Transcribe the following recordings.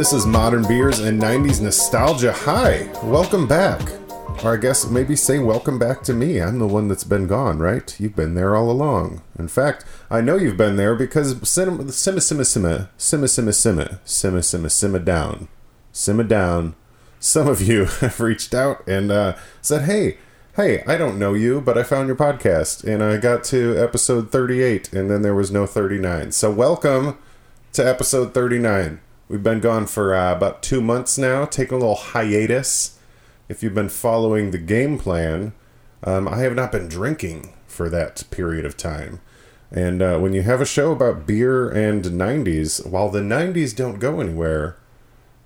This is Modern Beers and 90s Nostalgia. Hi, welcome back. Or I guess maybe say welcome back to me. I'm the one that's been gone, right? You've been there all along. In fact, I know you've been there because simma simma simma simma simma simma simma simma simma simma down, simma down. Some of you have reached out and uh, said, "Hey, hey, I don't know you, but I found your podcast and I got to episode 38 and then there was no 39. So welcome to episode 39. We've been gone for uh, about two months now, taking a little hiatus. If you've been following the game plan, um, I have not been drinking for that period of time. And uh, when you have a show about beer and 90s, while the 90s don't go anywhere,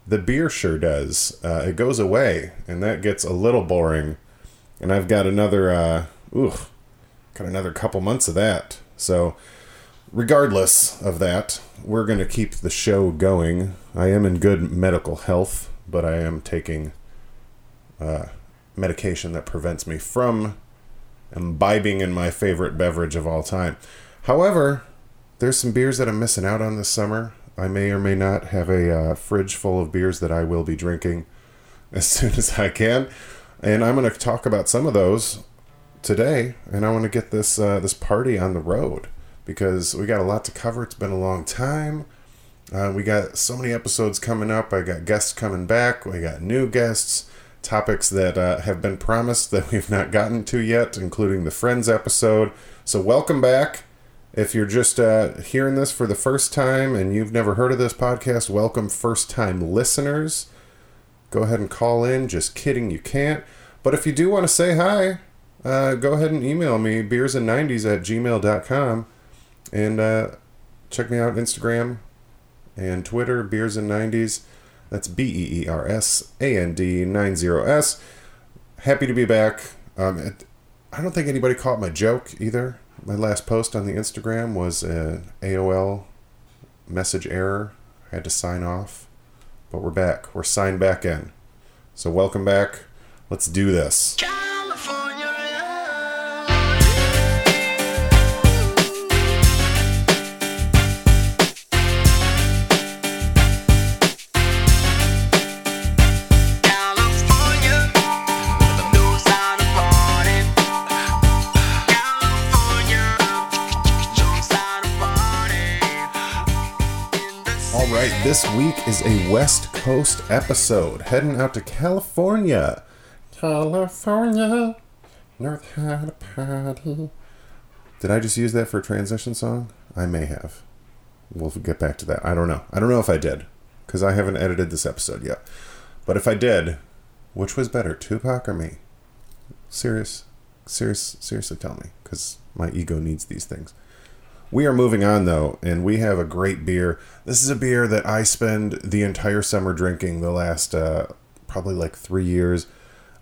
the beer sure does. Uh, it goes away, and that gets a little boring. And I've got another, uh, ooh, got another couple months of that. So, regardless of that, we're going to keep the show going. I am in good medical health, but I am taking uh, medication that prevents me from imbibing in my favorite beverage of all time. However, there's some beers that I'm missing out on this summer. I may or may not have a uh, fridge full of beers that I will be drinking as soon as I can, and I'm going to talk about some of those today. And I want to get this uh, this party on the road because we got a lot to cover. It's been a long time. Uh, we got so many episodes coming up. I got guests coming back. We got new guests, topics that uh, have been promised that we've not gotten to yet, including the Friends episode. So, welcome back. If you're just uh, hearing this for the first time and you've never heard of this podcast, welcome, first time listeners. Go ahead and call in. Just kidding, you can't. But if you do want to say hi, uh, go ahead and email me, beersand90s at gmail.com. And uh, check me out Instagram and Twitter, Beers and 90s. That's B E E R S A N D 90S. Happy to be back. Um, it, I don't think anybody caught my joke either. My last post on the Instagram was an AOL message error. I had to sign off. But we're back. We're signed back in. So, welcome back. Let's do this. All right, this week is a West Coast episode. Heading out to California. California, North had a party. Did I just use that for a transition song? I may have. We'll get back to that. I don't know. I don't know if I did, because I haven't edited this episode yet. But if I did, which was better, Tupac or me? Serious, serious, seriously, tell me, because my ego needs these things. We are moving on though, and we have a great beer. This is a beer that I spend the entire summer drinking the last uh, probably like three years.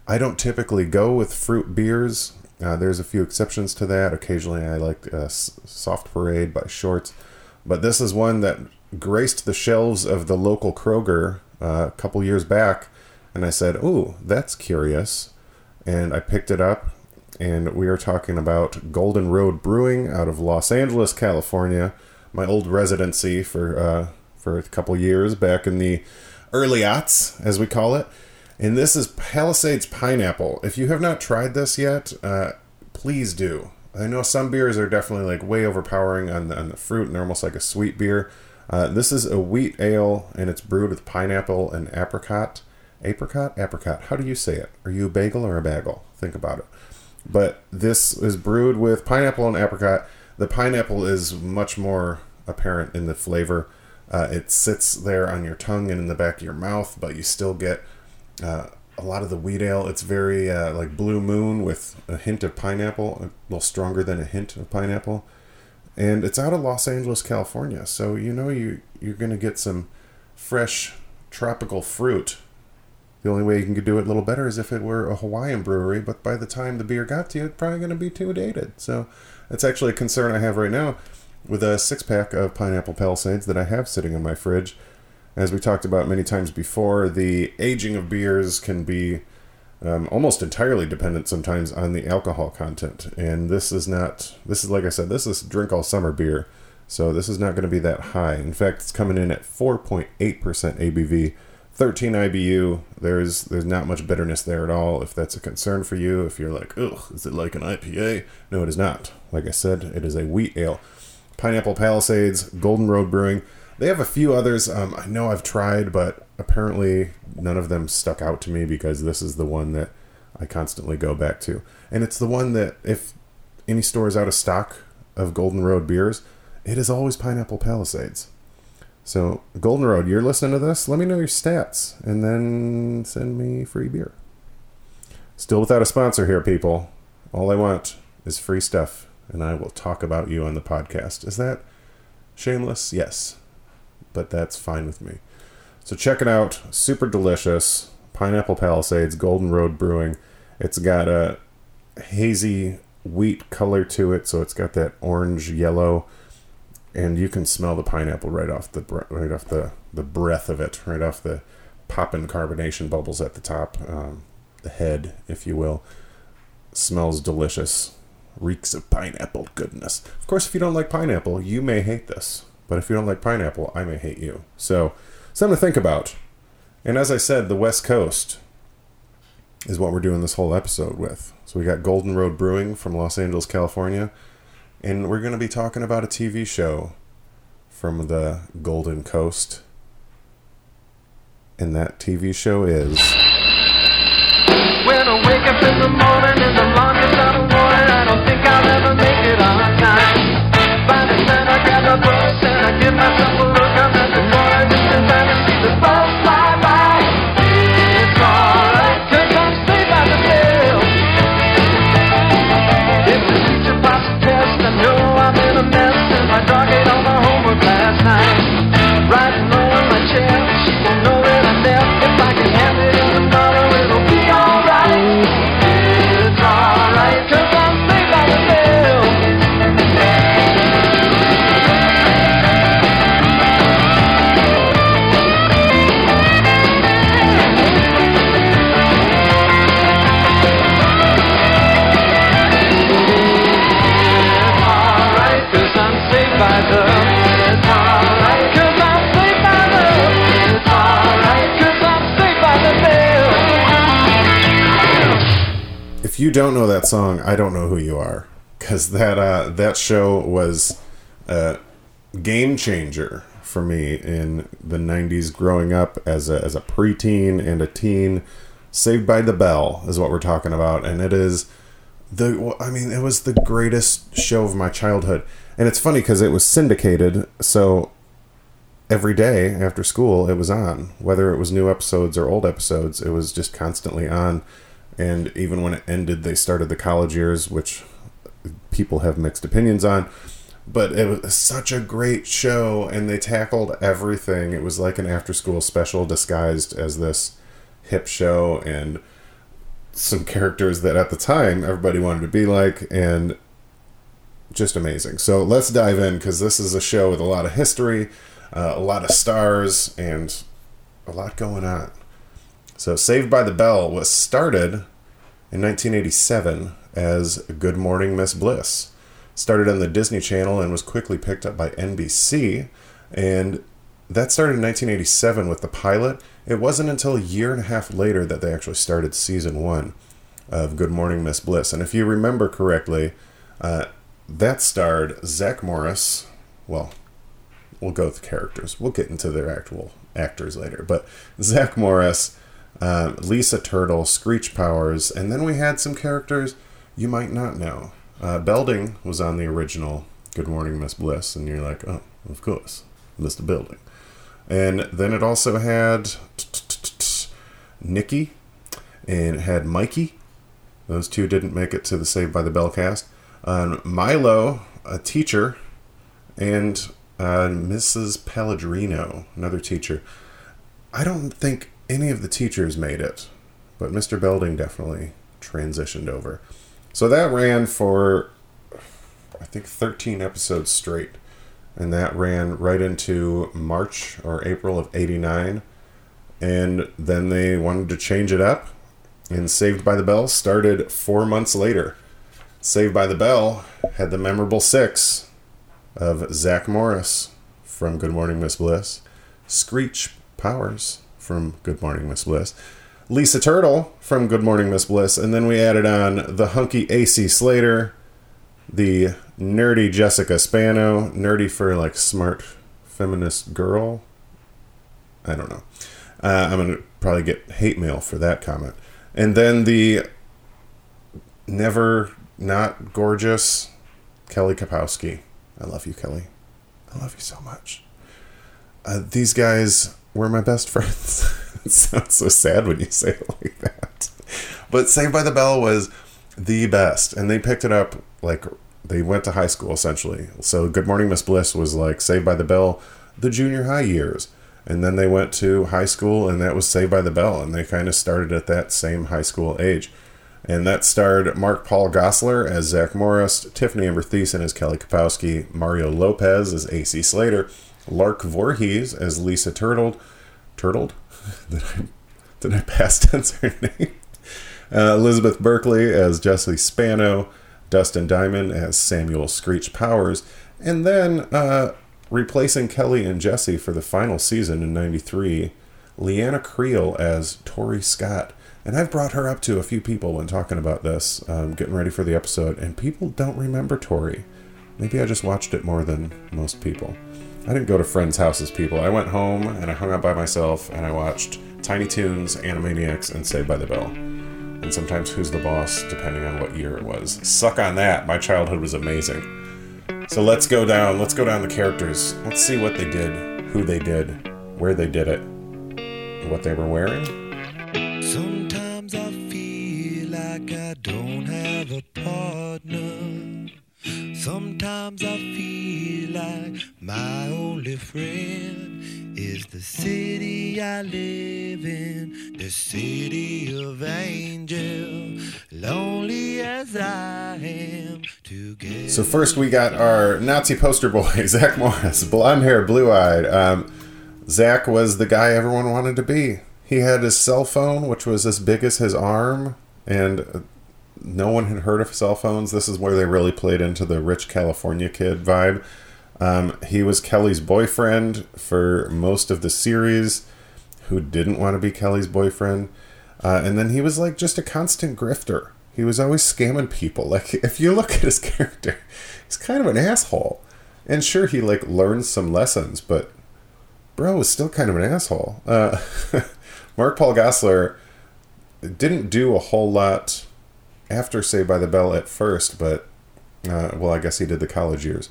I don't typically go with fruit beers. Uh, there's a few exceptions to that. Occasionally, I like uh, Soft Parade by Shorts, but this is one that graced the shelves of the local Kroger uh, a couple years back, and I said, "Ooh, that's curious," and I picked it up and we are talking about Golden Road Brewing out of Los Angeles, California. My old residency for uh, for a couple years back in the early aughts, as we call it. And this is Palisades Pineapple. If you have not tried this yet, uh, please do. I know some beers are definitely like way overpowering on the, on the fruit, and they're almost like a sweet beer. Uh, this is a wheat ale, and it's brewed with pineapple and apricot. Apricot? Apricot. How do you say it? Are you a bagel or a bagel? Think about it but this is brewed with pineapple and apricot. The pineapple is much more apparent in the flavor. Uh, it sits there on your tongue and in the back of your mouth, but you still get uh, a lot of the wheat ale. It's very uh, like Blue Moon with a hint of pineapple, a little stronger than a hint of pineapple. And it's out of Los Angeles, California, so you know you you're gonna get some fresh tropical fruit the only way you can do it a little better is if it were a Hawaiian brewery, but by the time the beer got to you, it's probably going to be too dated. So that's actually a concern I have right now with a six pack of pineapple palisades that I have sitting in my fridge. As we talked about many times before, the aging of beers can be um, almost entirely dependent sometimes on the alcohol content. And this is not, this is like I said, this is drink all summer beer. So this is not going to be that high. In fact, it's coming in at 4.8% ABV, 13 IBU. There's there's not much bitterness there at all. If that's a concern for you, if you're like, ugh, is it like an IPA? No, it is not. Like I said, it is a wheat ale. Pineapple Palisades, Golden Road Brewing. They have a few others. Um, I know I've tried, but apparently none of them stuck out to me because this is the one that I constantly go back to. And it's the one that if any store is out of stock of Golden Road beers, it is always Pineapple Palisades. So, Golden Road, you're listening to this? Let me know your stats and then send me free beer. Still without a sponsor here, people. All I want is free stuff, and I will talk about you on the podcast. Is that shameless? Yes. But that's fine with me. So, check it out. Super delicious. Pineapple Palisades, Golden Road Brewing. It's got a hazy wheat color to it, so it's got that orange yellow and you can smell the pineapple right off the right off the the breath of it, right off the popping carbonation bubbles at the top, um, the head, if you will. Smells delicious, reeks of pineapple goodness. Of course, if you don't like pineapple, you may hate this, but if you don't like pineapple, I may hate you. So, something to think about. And as I said, the West Coast is what we're doing this whole episode with. So we got Golden Road Brewing from Los Angeles, California and we're going to be talking about a TV show from the Golden Coast. And that TV show is. When I wake up in the morning in the longest out of morning, I don't think I'll ever make it on time. By the time I grab the bus and I give myself a don't know that song, I don't know who you are. Cause that uh, that show was a game changer for me in the '90s. Growing up as a as a preteen and a teen, Saved by the Bell is what we're talking about, and it is the I mean, it was the greatest show of my childhood. And it's funny because it was syndicated, so every day after school it was on. Whether it was new episodes or old episodes, it was just constantly on. And even when it ended, they started the college years, which people have mixed opinions on. But it was such a great show, and they tackled everything. It was like an after school special disguised as this hip show, and some characters that at the time everybody wanted to be like, and just amazing. So let's dive in because this is a show with a lot of history, uh, a lot of stars, and a lot going on. So Saved by the Bell was started in 1987 as Good Morning Miss Bliss. Started on the Disney Channel and was quickly picked up by NBC. And that started in 1987 with the pilot. It wasn't until a year and a half later that they actually started season one of Good Morning Miss Bliss. And if you remember correctly, uh, that starred Zach Morris. Well, we'll go with the characters. We'll get into their actual actors later. But Zach Morris, uh, Lisa Turtle, Screech Powers, and then we had some characters you might not know. Uh, Belding was on the original Good Morning Miss Bliss, and you're like, oh, of course, Mr. Belding. And then it also had Nikki, and it had Mikey. Those two didn't make it to the Saved by the Bell cast. Um, Milo, a teacher, and uh, Mrs. Pellegrino, another teacher. I don't think any of the teachers made it, but Mr. Belding definitely transitioned over. So that ran for, I think, 13 episodes straight. And that ran right into March or April of 89. And then they wanted to change it up. And Saved by the Bell started four months later. Saved by the Bell had the memorable six of Zach Morris from Good Morning Miss Bliss, Screech Powers from Good Morning Miss Bliss, Lisa Turtle from Good Morning Miss Bliss, and then we added on the hunky AC Slater, the nerdy Jessica Spano, nerdy for like smart feminist girl. I don't know. Uh, I'm gonna probably get hate mail for that comment. And then the never not gorgeous Kelly Kapowski. I love you, Kelly. I love you so much. Uh, these guys were my best friends. it sounds so sad when you say it like that. But Saved by the Bell was the best, and they picked it up like they went to high school essentially. So Good Morning Miss Bliss was like Saved by the Bell, the junior high years. And then they went to high school, and that was Saved by the Bell, and they kind of started at that same high school age. And that starred Mark Paul Gosselaar as Zach Morris, Tiffany Amber Thiessen as Kelly Kapowski, Mario Lopez as AC Slater, Lark Voorhees as Lisa Turtled. Turtled? did, I, did I past tense her name? Uh, Elizabeth Berkley as Jessie Spano, Dustin Diamond as Samuel Screech Powers, and then uh, replacing Kelly and Jesse for the final season in 93, Leanna Creel as Tori Scott. And I've brought her up to a few people when talking about this, um, getting ready for the episode, and people don't remember Tori. Maybe I just watched it more than most people. I didn't go to friends' houses, people. I went home and I hung out by myself and I watched Tiny Toons, Animaniacs, and Saved by the Bell. And sometimes Who's the Boss, depending on what year it was. Suck on that. My childhood was amazing. So let's go down. Let's go down the characters. Let's see what they did, who they did, where they did it, what they were wearing. Sometimes I feel like I don't have a partner. Sometimes I feel like my only friend is the city I live in, the city of angel. Lonely as I am, together. So first we got our Nazi poster boy, Zach Morris, blonde hair, blue eyed. Um, Zach was the guy everyone wanted to be. He had his cell phone, which was as big as his arm, and no one had heard of cell phones. This is where they really played into the rich California kid vibe. Um, he was Kelly's boyfriend for most of the series, who didn't want to be Kelly's boyfriend. Uh, and then he was like just a constant grifter. He was always scamming people. Like, if you look at his character, he's kind of an asshole. And sure, he like learns some lessons, but bro is still kind of an asshole. Uh, Mark Paul Gosselaar didn't do a whole lot after Saved by the Bell at first, but uh, well, I guess he did the college years,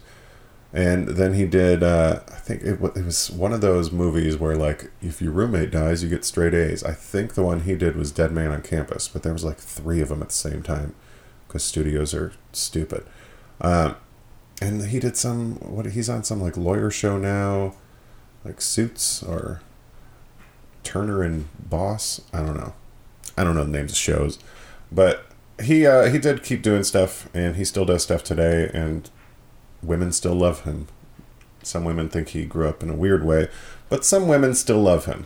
and then he did. Uh, I think it, it was one of those movies where like if your roommate dies, you get straight A's. I think the one he did was Dead Man on Campus, but there was like three of them at the same time because studios are stupid. Um, and he did some. What he's on some like lawyer show now, like Suits or Turner and Boss. I don't know. I don't know the names of shows, but he uh, he did keep doing stuff, and he still does stuff today, and women still love him. Some women think he grew up in a weird way, but some women still love him.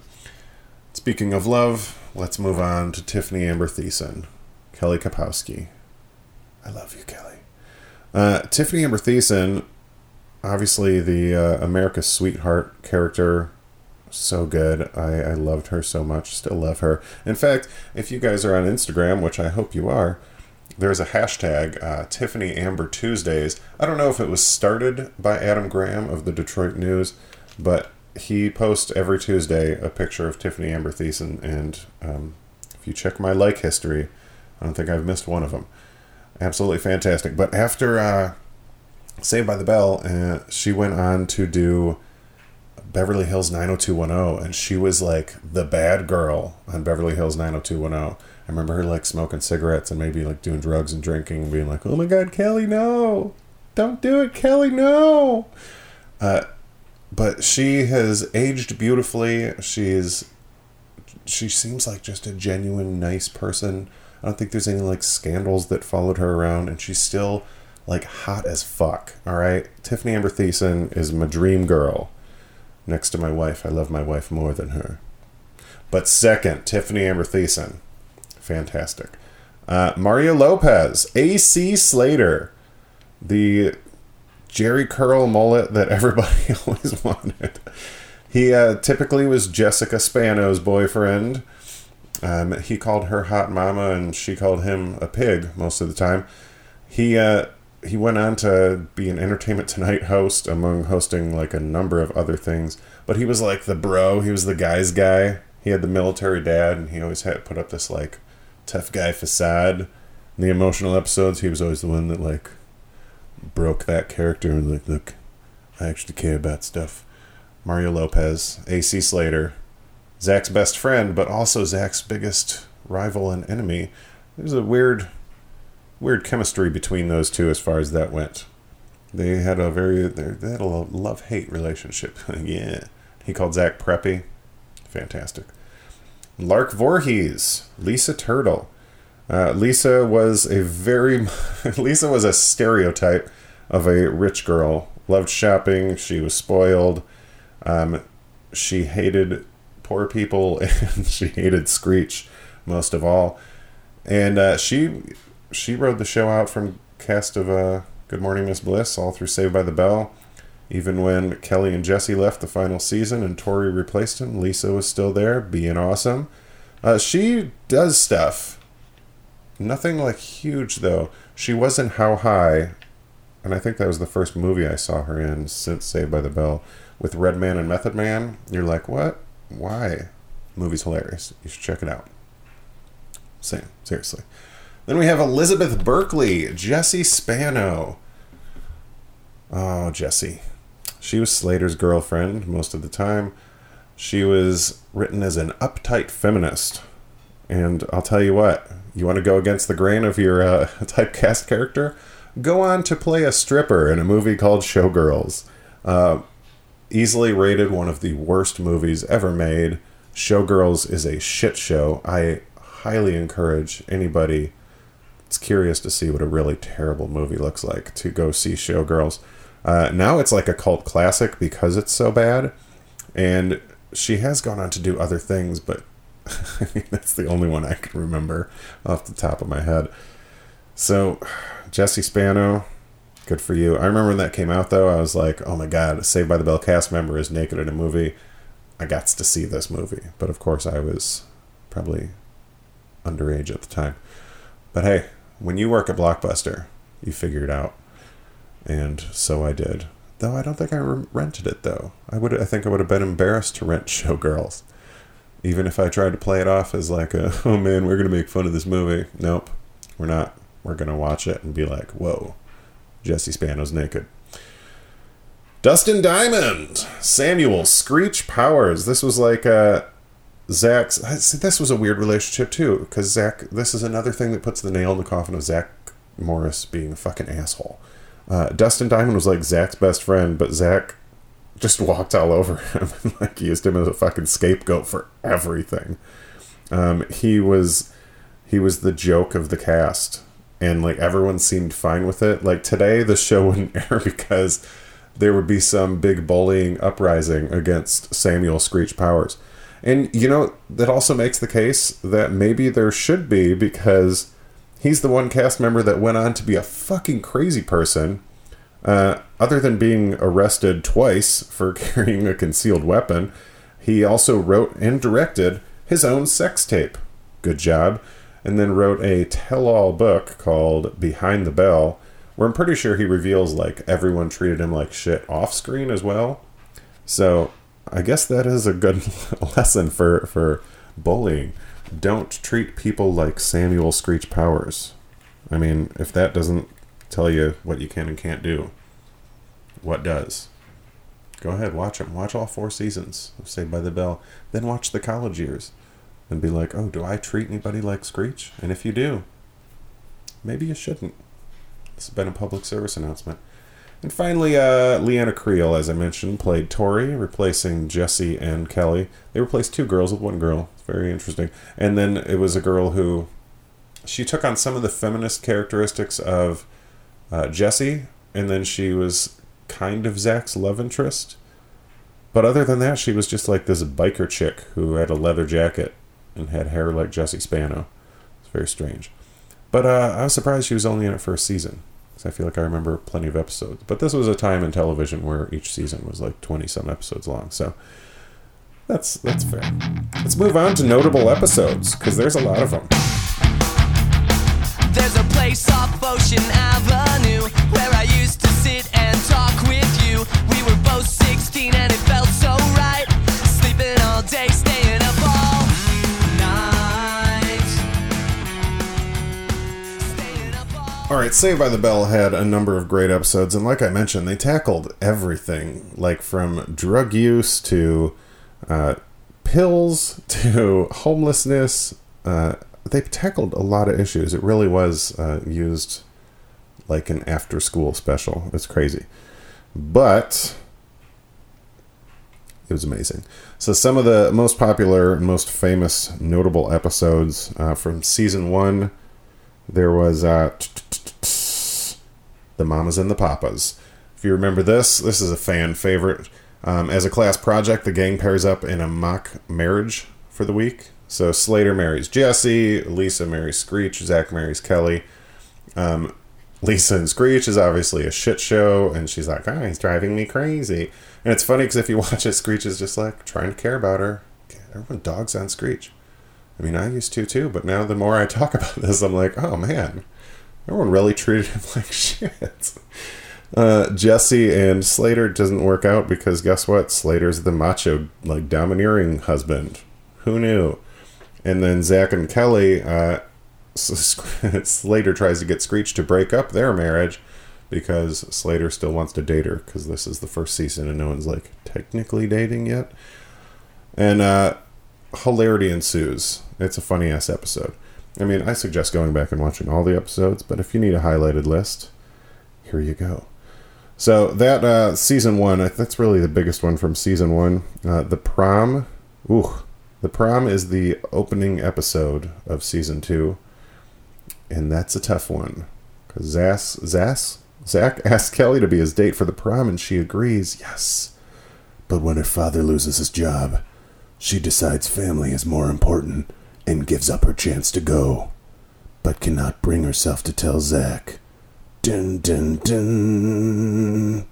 Speaking of love, let's move on to Tiffany Amber Thiessen, Kelly Kapowski. I love you, Kelly. Uh, Tiffany Amber Thiessen, obviously the uh, America's sweetheart character so good. I, I loved her so much. Still love her. In fact, if you guys are on Instagram, which I hope you are, there's a hashtag uh, Tiffany Amber Tuesdays. I don't know if it was started by Adam Graham of the Detroit News, but he posts every Tuesday a picture of Tiffany Amber Thiessen, and um, if you check my like history, I don't think I've missed one of them. Absolutely fantastic. But after uh, Saved by the Bell, uh, she went on to do Beverly Hills 90210 and she was like the bad girl on Beverly Hills 90210. I remember her like smoking cigarettes and maybe like doing drugs and drinking and being like, "Oh my god, Kelly, no. Don't do it, Kelly, no." Uh but she has aged beautifully. She's she seems like just a genuine nice person. I don't think there's any like scandals that followed her around and she's still like hot as fuck. All right? Tiffany Amber Thiessen is my dream girl next to my wife. I love my wife more than her. But second, Tiffany Amber Thiessen. Fantastic. Uh, Mario Lopez, AC Slater, the Jheri curl mullet that everybody always wanted. He uh, typically was Jessica Spano's boyfriend. Um, he called her hot mama, and she called him a pig most of the time. He uh, he went on to be an Entertainment Tonight host, among hosting like a number of other things. But he was like the bro. He was the guy's guy. He had the military dad, and he always had put up this like tough guy facade. In the emotional episodes, he was always the one that like broke that character and like, look, I actually care about stuff. Mario Lopez, AC Slater, Zach's best friend, but also Zach's biggest rival and enemy. There's a weird, weird chemistry between those two as far as that went. They had a very, they had a love hate relationship. yeah. He called Zach preppy. Fantastic. Lark Voorhees, Lisa Turtle. Uh, Lisa was a very, Lisa was a stereotype of a rich girl. Loved shopping. She was spoiled. Um, she hated poor people and she hated Screech most of all. And uh, she she rode the show out from cast of uh, Good Morning Miss Bliss all through Saved by the Bell. Even when Kelly and Jesse left the final season and Tori replaced him, Lisa was still there, being awesome. Uh, she does stuff. Nothing like huge though. She wasn't How High, and I think that was the first movie I saw her in since Saved by the Bell with Redman and Method Man. You're like, what? Why? movie's hilarious. You should check it out. Same, seriously. Then we have Elizabeth Berkley, Jesse Spano. Oh, Jesse. She was Slater's girlfriend most of the time. She was written as an uptight feminist. And I'll tell you what, you want to go against the grain of your uh, typecast character? Go on to play a stripper in a movie called Showgirls. Uh, easily rated one of the worst movies ever made. Showgirls is a shit show. I highly encourage anybody that's curious to see what a really terrible movie looks like to go see Showgirls. Uh, now it's like a cult classic because it's so bad. And she has gone on to do other things, but that's the only one I can remember off the top of my head. So, Jesse Spano, good for you. I remember when that came out, though, I was like, oh my god, Saved by the Bell cast member is naked in a movie. I got to see this movie. But of course, I was probably underage at the time. But hey, when you work at Blockbuster, you figure it out and so I did. Though I don't think I re- rented it though. I would I think I would have been embarrassed to rent Showgirls, even if I tried to play it off as like a oh man we're gonna make fun of this movie. Nope, we're not. We're gonna watch it and be like whoa, Jesse Spano's naked. Dustin Diamond, Samuel Screech Powers. This was like uh, Zach's. This was a weird relationship too, because Zach. This is another thing that puts the nail in the coffin of Zach Morris being a fucking asshole uh, Dustin Diamond was like Zach's best friend, but Zach just walked all over him and like used him as a fucking scapegoat for everything. Um, he was he was the joke of the cast, and like everyone seemed fine with it. Like today, the show wouldn't air because there would be some big bullying uprising against Samuel Screech Powers. And you know, that also makes the case that maybe there should be because He's the one cast member that went on to be a fucking crazy person. Uh, other than being arrested twice for carrying a concealed weapon, he also wrote and directed his own sex tape. Good job. And then wrote a tell all book called Behind the Bell, where I'm pretty sure he reveals like everyone treated him like shit off screen as well. So I guess that is a good lesson for, for bullying don't treat people like Samuel Screech Powers. I mean, if that doesn't tell you what you can and can't do, what does? Go ahead, watch them. Watch all four seasons of Saved by the Bell. Then watch the college years and be like, oh, do I treat anybody like Screech? And if you do, maybe you shouldn't. This has been a public service announcement. And finally, uh, Leanna Creel, as I mentioned, played Tori, replacing Jesse and Kelly. They replaced two girls with one girl. Very interesting. And then it was a girl who she took on some of the feminist characteristics of uh, Jesse, and then she was kind of Zach's love interest. But other than that, she was just like this biker chick who had a leather jacket and had hair like Jesse Spano. It's very strange. But uh, I was surprised she was only in it for a season. 'Cause I feel like I remember plenty of episodes. But this was a time in television where each season was like 20 some episodes long. So that's that's fair. Let's move on to notable episodes because there's a lot of them. There's a place off Ocean Avenue where I used to sit and talk with you. We were both 16 and it felt so right. Sleeping all day, staying up all night. Staying up all All right, Saved by the Bell had a number of great episodes, and like I mentioned, they tackled everything, like from drug use to uh, pills to homelessness. Uh, they tackled a lot of issues. It really was uh, used like an after-school special. It's crazy, but it was amazing. So some of the most popular most famous notable episodes uh, from season one, there was uh, the Mamas and the Papas. If you remember this, this is a fan favorite. Um, as a class project, the gang pairs up in a mock marriage for the week. So Slater marries Jesse, Lisa marries Screech, Zach marries Kelly. Um, Lisa and Screech is obviously a shit show, and she's like, "Ah, he's driving me crazy." And it's funny because if you watch it, Screech is just like trying to care about her. Everyone dogs on Screech. I mean, I used to too, but now the more I talk about this, I'm like, oh man, everyone really treated him like shit. Uh, Jesse and Slater doesn't work out because guess what? Slater's the macho, like domineering husband. Who knew? And then Zach and Kelly, uh, Slater tries to get Screech to break up their marriage because Slater still wants to date her because this is the first season and no one's like technically dating yet. And uh, hilarity ensues. It's a funny ass episode. I mean, I suggest going back and watching all the episodes, but if you need a highlighted list, here you go. So that uh, season one, that's really the biggest one from season one. Uh, the prom, ooh, the prom is the opening episode of season two, and that's a tough one because Zas, Zas, Zach asks Kelly to be his date for the prom, and she agrees. Yes, but when her father loses his job, she decides family is more important and gives up her chance to go, but cannot bring herself to tell Zach. Dun dun dun.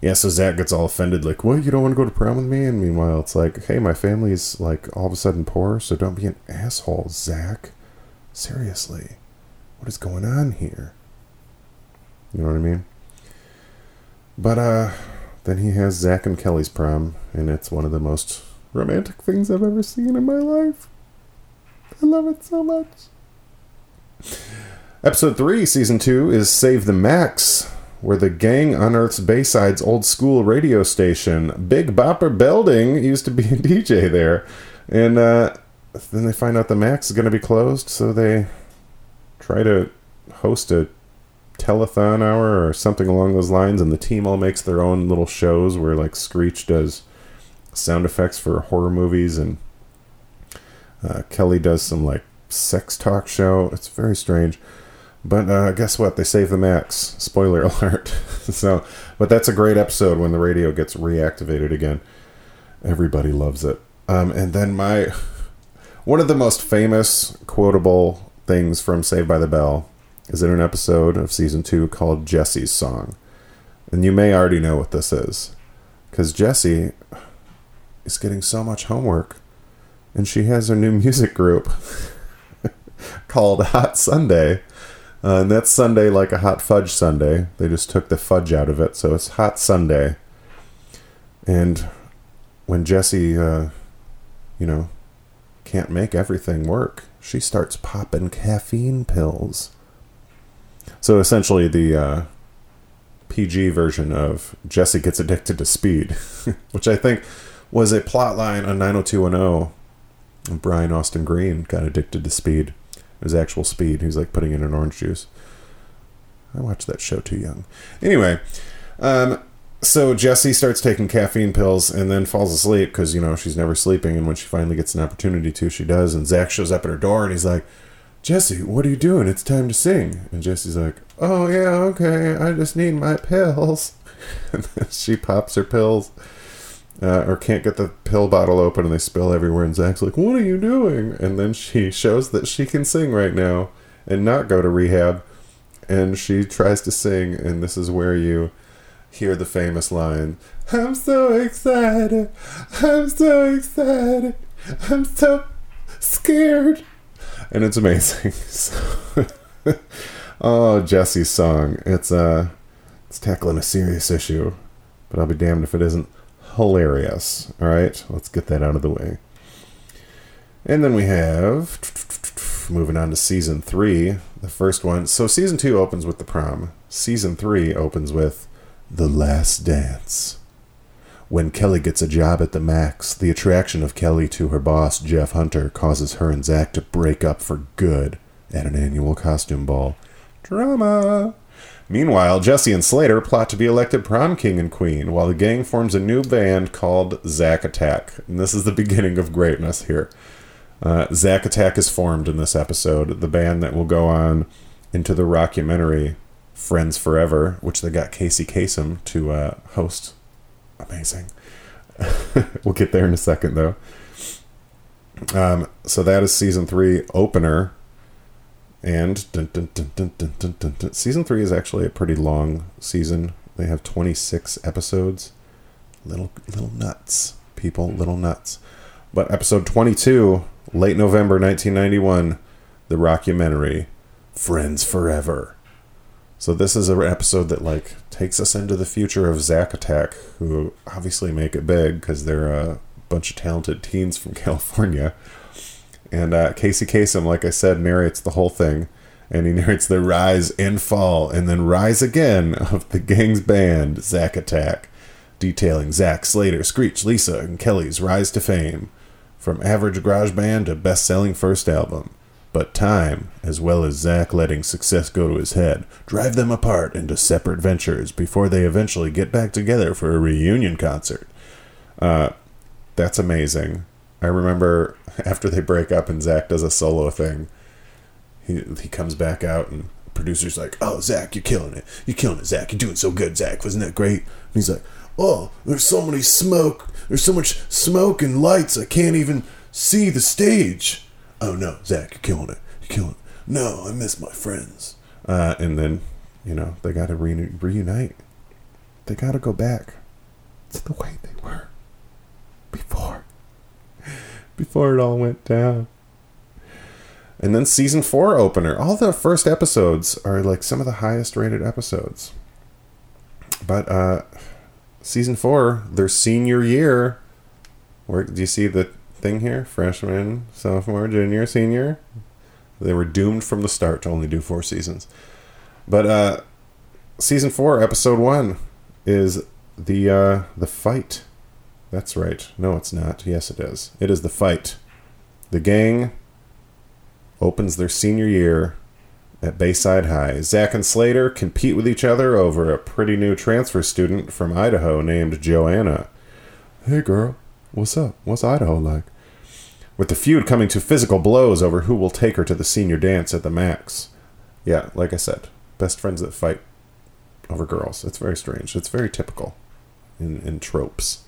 Yeah, so Zach gets all offended, like, "What? You don't want to go to prom with me?" And meanwhile, it's like, "Hey, my family's like all of a sudden poor, so don't be an asshole, Zach. Seriously, what is going on here?" You know what I mean? But uh, then he has Zach and Kelly's prom, and it's one of the most romantic things I've ever seen in my life. I love it so much. Episode 3, Season 2 is Save the Max, where the gang unearths Bayside's old school radio station. Big Bopper Belding used to be a DJ there. And uh, then they find out the Max is going to be closed, so they try to host a telethon hour or something along those lines, and the team all makes their own little shows where, like, Screech does sound effects for horror movies, and uh, Kelly does some, like, sex talk show. It's very strange. But uh, guess what? They save the max. Spoiler alert. so, but that's a great episode when the radio gets reactivated again. Everybody loves it. Um, and then my one of the most famous quotable things from Saved by the Bell is in an episode of season two called Jesse's Song, and you may already know what this is, because Jesse is getting so much homework, and she has her new music group called Hot Sundae. Uh, and that's Sundae like a hot fudge sundae. They just took the fudge out of it, so it's Hot Sundae. And when Jesse, uh, you know, can't make everything work, she starts popping caffeine pills. So essentially, the uh, PG version of Jesse gets addicted to speed, which I think was a plot line on 90210. Brian Austin Green got addicted to speed. Was actual speed. He was like putting in an orange juice. I watched that show too young. Anyway, um, so Jesse starts taking caffeine pills and then falls asleep because you know she's never sleeping, and when she finally gets an opportunity to, she does. And Zach shows up at her door and he's like, "Jesse, what are you doing? It's time to sing." And Jesse's like, "Oh yeah, okay. I just need my pills." and she pops her pills. Uh, or can't get the pill bottle open and they spill everywhere and Zach's like, What are you doing? And then she shows that she can sing right now and not go to rehab. and she tries to sing, and this is where you hear the famous line I'm so excited, I'm so excited, I'm so scared. And it's amazing. So- oh, Jesse's song. It's uh it's tackling a serious issue, but I'll be damned if it isn't hilarious. All right, let's get that out of the way. And then we have moving on to season three, the first one. So season two opens with the prom. Season three opens with the last dance. When Kelly gets a job at the Max, the attraction of Kelly to her boss, Jeff Hunter, causes her and Zach to break up for good at an annual costume ball. Drama! Meanwhile, Jesse and Slater plot to be elected prom king and queen, while the gang forms a new band called Zack Attack. And this is the beginning of greatness here. Uh, Zack Attack is formed in this episode, the band that will go on into the rockumentary Friends Forever, which they got Casey Kasem to uh, host. Amazing. we'll get there in a second, though. Um, so that is season three opener, and dun, dun, dun, season three is actually a pretty long season. They have twenty six episodes. Little little nuts, people, little nuts. But episode twenty two, late November nineteen ninety one, the rockumentary, Friends Forever. So this is an episode that like takes us into the future of Zack Attack, who obviously make it big because they're a bunch of talented teens from California. And uh, Casey Kasem, like I said, narrates the whole thing, and he narrates the rise and fall, and then rise again of the gang's band, Zack Attack, detailing Zack, Slater, Screech, Lisa, and Kelly's rise to fame, from average garage band to best-selling first album. But time, as well as Zack letting success go to his head, drive them apart into separate ventures before they eventually get back together for a reunion concert. Uh, that's amazing. I remember after they break up and Zach does a solo thing, he he comes back out and producer's like, "Oh, Zach, you're killing it. You're killing it, Zach. You're doing so good, Zach. Wasn't that great?" And he's like, "Oh, there's so many smoke. There's so much smoke and lights. I can't even see the stage." Oh no, Zach, you're killing it. You're killing it. No, I miss my friends. Uh, and then, you know, they got to re- reunite. They got to go back to the way they were before before it all went down. And then season four opener. All the first episodes are like some of the highest rated episodes. But uh season four, their senior year. Where do you see the thing here? Freshman, sophomore, junior, senior. They were doomed from the start to only do four seasons. But uh season four, episode one, is the uh the fight that's right. No, it's not. Yes, it is. It is the fight. The gang opens their senior year at Bayside High. Zach and Slater compete with each other over a pretty new transfer student from Idaho named Joanna. Hey, girl. What's up? What's Idaho like? With the feud coming to physical blows over who will take her to the senior dance at the Max. Yeah, like I said, best friends that fight over girls. It's very strange. It's very typical in, in tropes.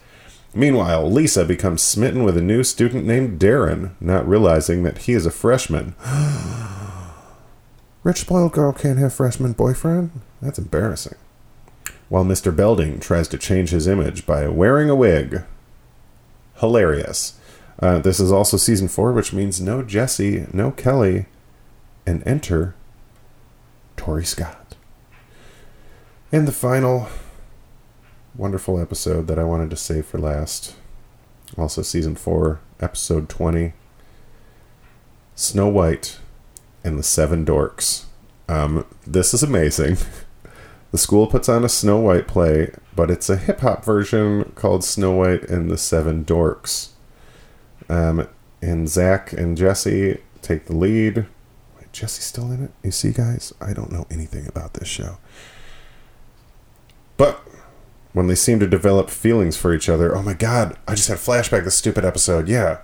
Meanwhile, Lisa becomes smitten with a new student named Darren, not realizing that he is a freshman. Rich spoiled girl can't have freshman boyfriend? That's embarrassing. While Mr. Belding tries to change his image by wearing a wig. Hilarious. Uh, this is also season four, which means no Jesse, no Kelly, and enter Tori Scott. And the final wonderful episode that I wanted to save for last. Also, season 4, episode 20 Snow White and the Seven Dorks. Um, this is amazing. The school puts on a Snow White play, but it's a hip hop version called Snow White and the Seven Dorks. Um, and Zach and Jesse take the lead. Wait, Jesse's still in it? You see, guys, I don't know anything about this show. But when they seem to develop feelings for each other. Oh my god, I just had a flashback this stupid episode. Yeah.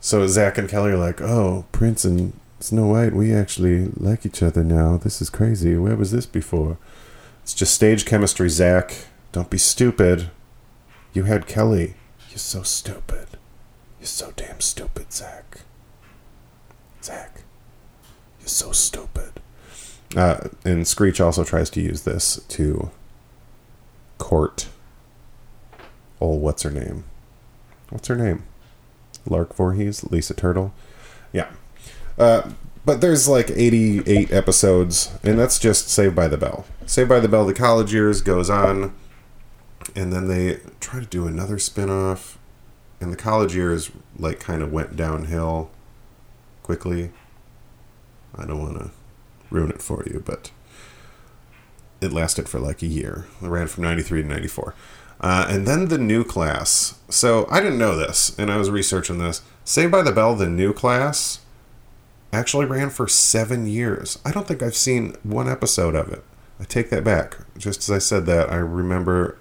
So Zach and Kelly are like, oh, Prince and Snow White, we actually like each other now. This is crazy. Where was this before? It's just stage chemistry, Zach. Don't be stupid. You had Kelly. You're so stupid. You're so damn stupid, Zach. Zach. You're so stupid. Uh, and Screech also tries to use this to court. Oh, what's her name? What's her name? Lark Voorhees, Lisa Turtle. Yeah. Uh, but there's like 88 episodes, and that's just Saved by the Bell. Saved by the Bell, the college years goes on, and then they try to do another spin off, and the college years like kind of went downhill quickly. I don't want to ruin it for you, but it lasted for like a year. It ran from 93 to 94. Uh, and then the new class. So I didn't know this, and I was researching this. Saved by the Bell, the new class, actually ran for seven years. I don't think I've seen one episode of it. I take that back. Just as I said that, I remember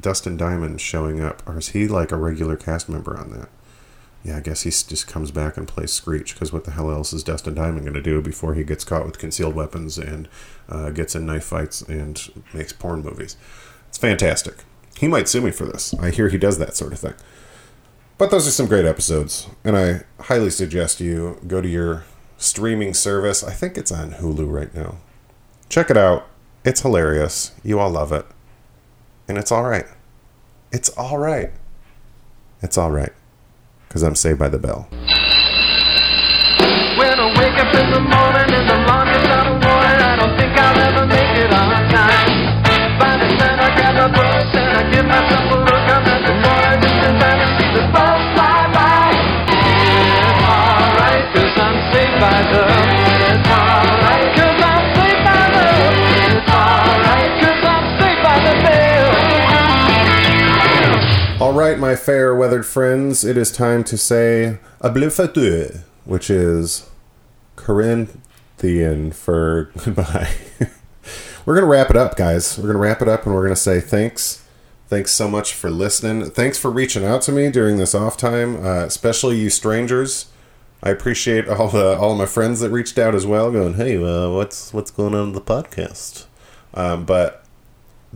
Dustin Diamond showing up. Or is he like a regular cast member on that? Yeah, I guess he just comes back and plays Screech because what the hell else is Dustin Diamond going to do before he gets caught with concealed weapons and uh, gets in knife fights and makes porn movies? It's fantastic. He might sue me for this. I hear he does that sort of thing. But those are some great episodes, and I highly suggest you go to your streaming service. I think it's on Hulu right now. Check it out. It's hilarious. You all love it. And it's all right. It's all right. It's all right. Because I'm saved by the bell. When I right, my fair weathered friends, it is time to say fateux, which is Corinthian for goodbye. we're going to wrap it up, guys. We're going to wrap it up and we're going to say thanks. Thanks so much for listening. Thanks for reaching out to me during this off time, uh, especially you strangers. I appreciate all the all my friends that reached out as well, going, "Hey, uh, what's what's going on in the podcast?" Um, but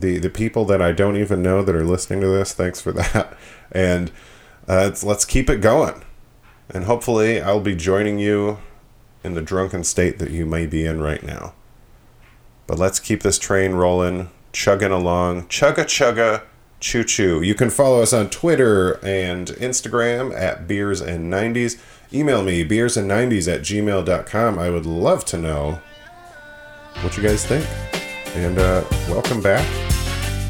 the the people that I don't even know that are listening to this, thanks for that. And uh, let's keep it going. And hopefully, I'll be joining you in the drunken state that you may be in right now. But let's keep this train rolling, chugging along, chugga chugga, choo choo. You can follow us on Twitter and Instagram at beers and 90s. Email me beers and 90s at gmail.com. I would love to know what you guys think. And uh, welcome back.